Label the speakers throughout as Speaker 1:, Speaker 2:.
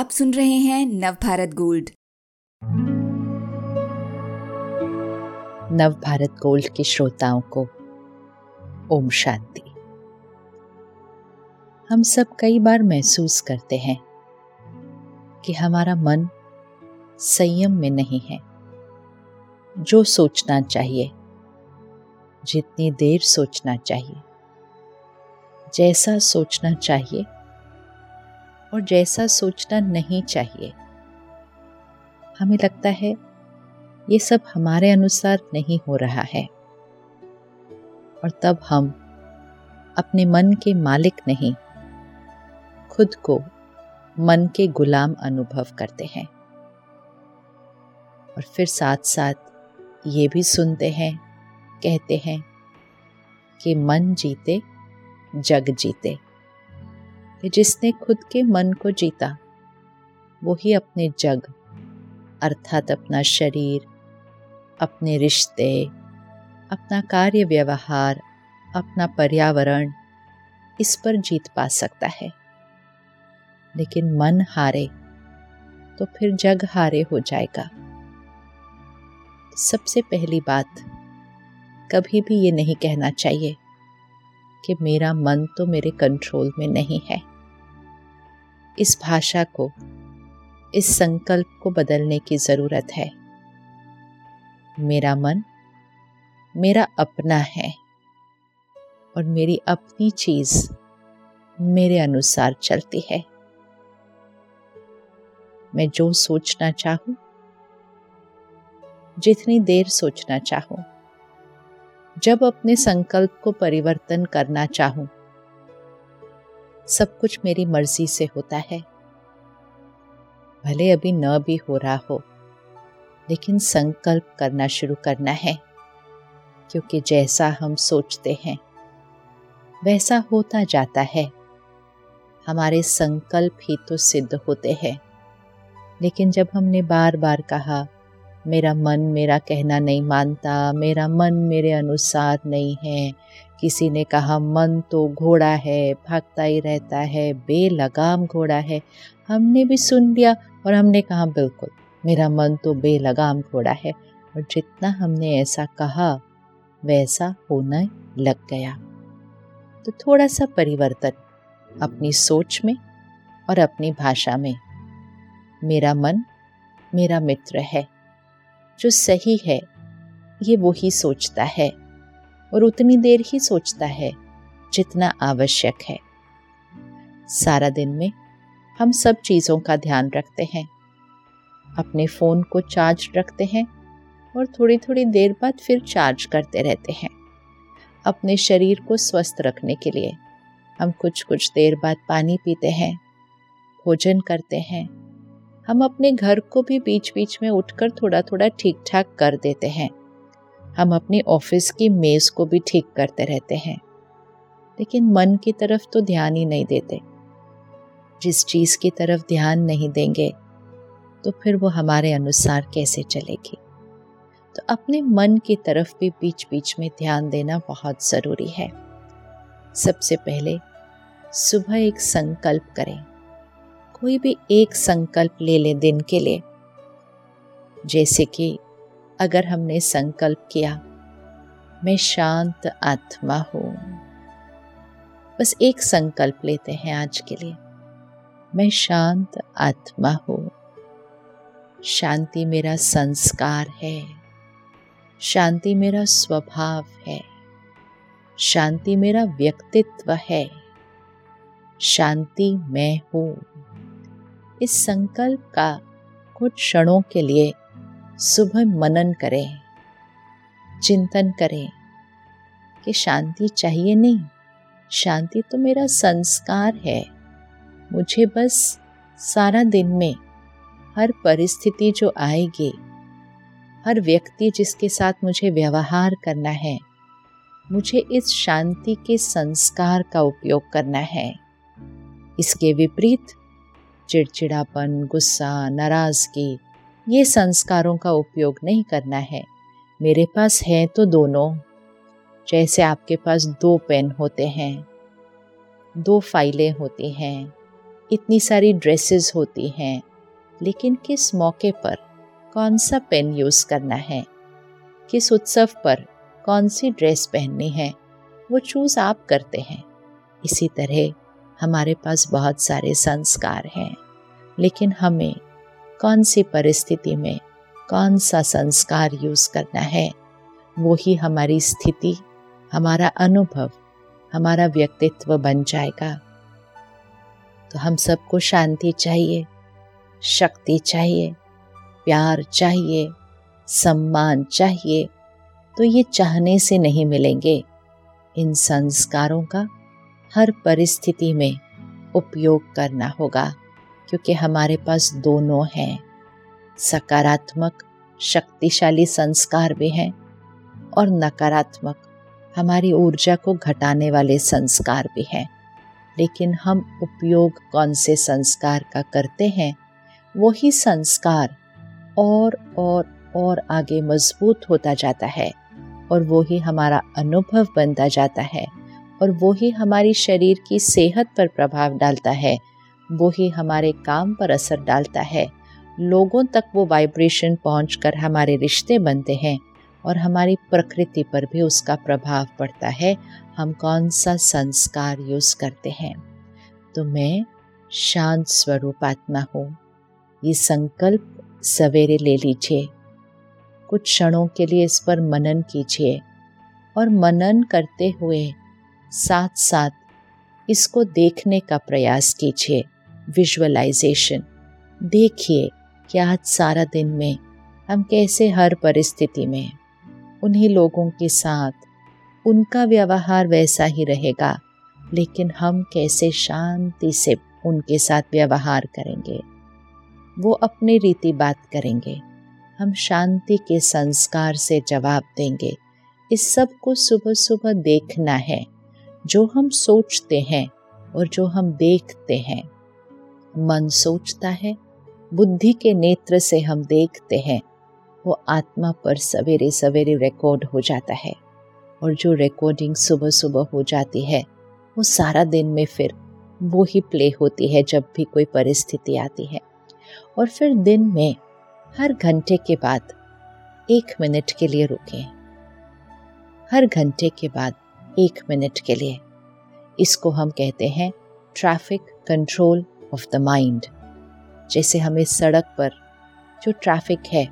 Speaker 1: आप सुन रहे हैं नवभारत गोल्ड।
Speaker 2: नव भारत गोल्ड के श्रोताओं को ओम शांति। हम सब कई बार महसूस करते हैं कि हमारा मन संयम में नहीं है। जो सोचना चाहिए, जितनी देर सोचना चाहिए, जैसा सोचना चाहिए और जैसा सोचना नहीं चाहिए। हमें लगता है, ये सब हमारे अनुसार नहीं हो रहा है। और तब हम अपने मन के मालिक नहीं, खुद को मन के गुलाम अनुभव करते हैं। और फिर साथ साथ ये भी सुनते हैं, कहते हैं कि मन जीते, जग जीते। जिसने खुद के मन को जीता वो ही अपने जग, अर्थात अपना शरीर, अपने रिश्ते, अपना कार्य व्यवहार अपना पर्यावरण, इस पर जीत पा सकता है। लेकिन मन हारे तो फिर जग हारे हो जाएगा। सबसे पहली बात, कभी भी ये नहीं कहना चाहिए कि मेरा मन तो मेरे कंट्रोल में नहीं है। इस भाषा को, इस संकल्प को बदलने की ज़रूरत है। मेरा मन, मेरा अपना है और मेरी अपनी चीज़ मेरे अनुसार चलती है। मैं जो सोचना चाहूँ, जितनी देर सोचना चाहूँ, जब अपने संकल्प को परिवर्तन करना चाहूँ सब कुछ मेरी मर्ज़ी से होता है। भले अभी न भी हो रहा हो, लेकिन संकल्प करना शुरू करना है, क्योंकि जैसा हम सोचते हैं, वैसा होता जाता है। हमारे संकल्प ही तो सिद्ध होते हैं। लेकिन जब हमने बार बार कहा, मेरा मन मेरा कहना नहीं मानता, मेरा मन मेरे अनुसार नहीं है किसी ने कहा, मन तो घोड़ा है, भागता ही रहता है, बेलगाम घोड़ा है। हमने भी सुन लिया और हमने कहा, बिल्कुल, मेरा मन तो बेलगाम घोड़ा है। और जितना हमने ऐसा कहा, वैसा होने लग गया। तो थोड़ा सा परिवर्तन अपनी सोच में और अपनी भाषा में। मेरा मन, मेरा मित्र है, जो सही है, ये वही सोचता है। और उतनी देर ही सोचता है, जितना आवश्यक है। सारा दिन में हम सब चीज़ों का ध्यान रखते हैं। अपने फ़ोन को चार्ज रखते हैं और थोड़ी थोड़ी देर बाद फिर चार्ज करते रहते हैं। अपने शरीर को स्वस्थ रखने के लिए हम कुछ कुछ देर बाद पानी पीते हैं, भोजन करते हैं। हम अपने घर को भी बीच बीच में उठकर थोड़ा थोड़ा ठीक ठाक कर देते हैं। हम अपनी ऑफ़िस की मेज को भी ठीक करते रहते हैं। लेकिन मन की तरफ़ तो ध्यान ही नहीं देते। जिस चीज़ की तरफ़ ध्यान नहीं देंगे तो फिर वो हमारे अनुसार कैसे चलेगी? तो अपने मन की तरफ़ भी बीच बीच में ध्यान देना बहुत ज़रूरी है। सबसे पहले सुबह एक संकल्प करें। कोई भी एक संकल्प ले लें दिन के लिए। जैसे कि अगर हमने संकल्प किया, मैं शांत आत्मा हूँ। बस एक संकल्प लेते हैं आज के लिए। मैं शांत आत्मा हूँ। शांति मेरा संस्कार है। शांति मेरा स्वभाव है। शांति मेरा व्यक्तित्व है। शांति मैं हूँ। इस संकल्प का कुछ क्षणों के लिए सुबह मनन करें, चिंतन करें कि शांति चाहिए नहीं। शांति तो मेरा संस्कार है। मुझे बस सारा दिन में हर परिस्थिति जो आएगी, हर व्यक्ति जिसके साथ मुझे व्यवहार करना है, मुझे इस शांति के संस्कार का उपयोग करना है। इसके विपरीत चिड़चिड़ापन, गुस्सा, नाराज़गी ये संस्कारों का उपयोग नहीं करना है। मेरे पास है तो दोनों। जैसे आपके पास दो पेन होते हैं, दो फाइलें होती हैं, इतनी सारी ड्रेसेस होती हैं, लेकिन किस मौके पर कौन सा पेन यूज़ करना है? किस उत्सव पर कौन सी ड्रेस पहननी है? वो चूज़ आप करते हैं। इसी तरह हमारे पास बहुत सारे संस्कार हैं, लेकिन हमें कौन सी परिस्थिति में कौन सा संस्कार यूज़ करना है, वो ही हमारी स्थिति, हमारा अनुभव, हमारा व्यक्तित्व बन जाएगा। तो हम सबको शांति चाहिए, शक्ति चाहिए, प्यार चाहिए, सम्मान चाहिए तो ये चाहने से नहीं मिलेंगे। इन संस्कारों का हर परिस्थिति में उपयोग करना होगा। क्योंकि हमारे पास दोनों हैं। सकारात्मक, शक्तिशाली संस्कार भी हैं और नकारात्मक, हमारी ऊर्जा को घटाने वाले संस्कार भी हैं। लेकिन हम उपयोग कौन से संस्कार का करते हैं? वही संस्कार और और और आगे मज़बूत होता जाता है और वो ही हमारा अनुभव बनता जाता है और वो ही हमारी शरीर की सेहत पर प्रभाव डालता है। वो ही हमारे काम पर असर डालता है। लोगों तक वो वाइब्रेशन पहुंचकर हमारे रिश्ते बनते हैं और हमारी प्रकृति पर भी उसका प्रभाव पड़ता है। हम कौन सा संस्कार यूज़ करते हैं? तो मैं शांत स्वरूप आत्मा हूँ। ये संकल्प सवेरे ले लीजिए। कुछ क्षणों के लिए इस पर मनन कीजिए और मनन करते हुए साथ साथ इसको देखने का प्रयास कीजिए। विजुअलाइजेशन देखिए कि आज सारा दिन में हम कैसे हर परिस्थिति में उन्हीं लोगों के साथ उनका व्यवहार वैसा ही रहेगा, लेकिन हम कैसे शांति से उनके साथ व्यवहार करेंगे। वो अपनी रीति बात करेंगे। हम शांति के संस्कार से जवाब देंगे। इस सबको सुबह सुबह देखना है। जो हम सोचते हैं और जो हम देखते हैं। मन सोचता है, बुद्धि के नेत्र से हम देखते हैं, वो आत्मा पर सवेरे सवेरे रिकॉर्ड हो जाता है और जो रिकॉर्डिंग सुबह सुबह हो जाती है, वो सारा दिन में फिर वो ही प्ले होती है जब भी कोई परिस्थिति आती है। और फिर दिन में हर घंटे के बाद एक मिनट के लिए रुकें। हर घंटे के बाद एक मिनट के लिए। इसको हम कहते हैं traffic control of the mind जैसे हमें सड़क पर जो ट्रैफ़िक है,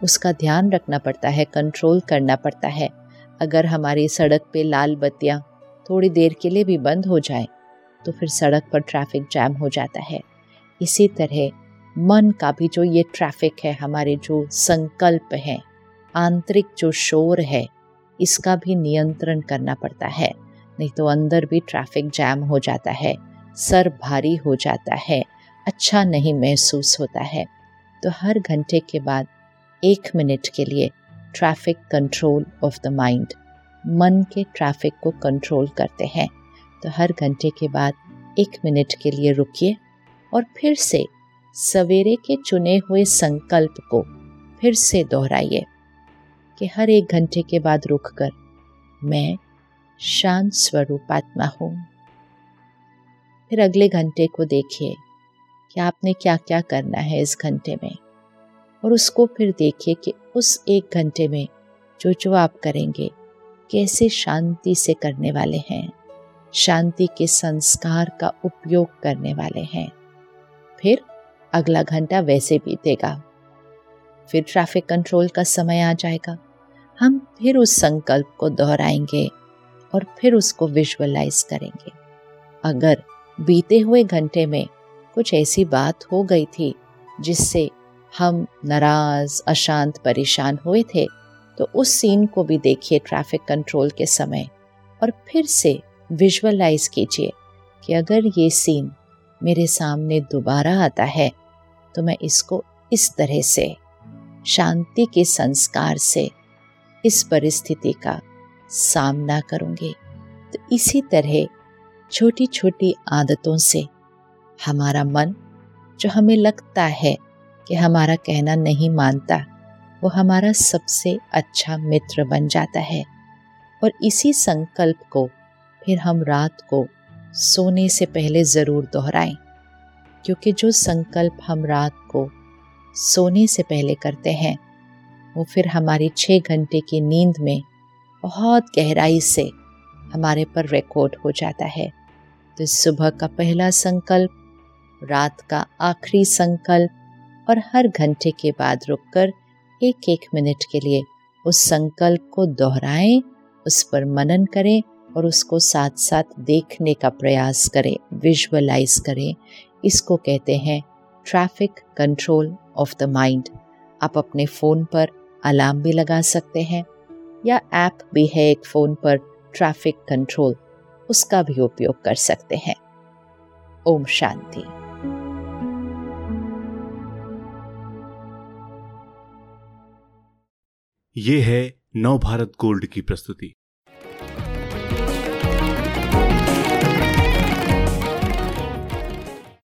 Speaker 2: उसका ध्यान रखना पड़ता है कंट्रोल करना पड़ता है। अगर हमारी सड़क पे लाल बत्तियाँ थोड़ी देर के लिए भी बंद हो जाए तो फिर सड़क पर ट्रैफ़िक जैम हो जाता है। इसी तरह मन का भी जो ये ट्रैफ़िक है, हमारे जो संकल्प है, आंतरिक जो शोर है, इसका भी नियंत्रण करना पड़ता है, नहीं तो अंदर भी ट्रैफ़िक जैम हो जाता है। सर भारी हो जाता है अच्छा नहीं महसूस होता है। तो हर घंटे के बाद, एक मिनट के लिए traffic control of the mind मन के ट्रैफ़िक को कंट्रोल करते हैं। तो हर घंटे के बाद, एक मिनट के लिए रुकिए और फिर से सवेरे के चुने हुए संकल्प को फिर से दोहराइए कि हर एक घंटे के बाद रुककर मैं शांत स्वरूप आत्मा हूँ। फिर अगले घंटे को देखिए कि आपने क्या क्या करना है इस घंटे में। और उसको फिर देखिए कि उस एक घंटे में जो जो आप करेंगे, कैसे शांति से करने वाले हैं, शांति के संस्कार का उपयोग करने वाले हैं। फिर अगला घंटा वैसे बीतेगा। फिर ट्रैफ़िक कंट्रोल का समय आ जाएगा। हम फिर उस संकल्प को दोहराएँगे और फिर उसको विजुअलाइज करेंगे। अगर बीते हुए घंटे में कुछ ऐसी बात हो गई थी जिससे हम नाराज़, अशांत, परेशान हुए थे। तो उस सीन को भी देखिए ट्रैफ़िक कंट्रोल के समय। और फिर से विजुअलाइज कीजिए कि अगर ये सीन मेरे सामने दोबारा आता है तो मैं इसको इस तरह से, शांति के संस्कार से इस परिस्थिति का सामना करूँगी। तो इसी तरह छोटी छोटी आदतों से। हमारा मन, जो हमें लगता है कि हमारा कहना नहीं मानता, वो हमारा सबसे अच्छा मित्र बन जाता है। और इसी संकल्प को फिर हम रात को सोने से पहले ज़रूर दोहराएँ, क्योंकि जो संकल्प हम रात को सोने से पहले करते हैं, वो फिर हमारी छः घंटे की नींद में बहुत गहराई से हमारे पर रिकॉर्ड हो जाता है। तो सुबह का पहला संकल्प, रात का आखिरी संकल्प और हर घंटे के बाद रुककर एक एक मिनट के लिए उस संकल्प को दोहराएँ, उस पर मनन करें और उसको साथ साथ देखने का प्रयास करें विजुअलाइज करें। इसको कहते हैं traffic control of the mind आप अपने फ़ोन पर अलार्म भी लगा सकते हैं या ऐप भी है एक फ़ोन पर ट्रैफ़िक कंट्रोल उसका भी उपयोग कर सकते हैं। ओम शांति।
Speaker 3: ये है नव भारत गोल्ड की प्रस्तुति।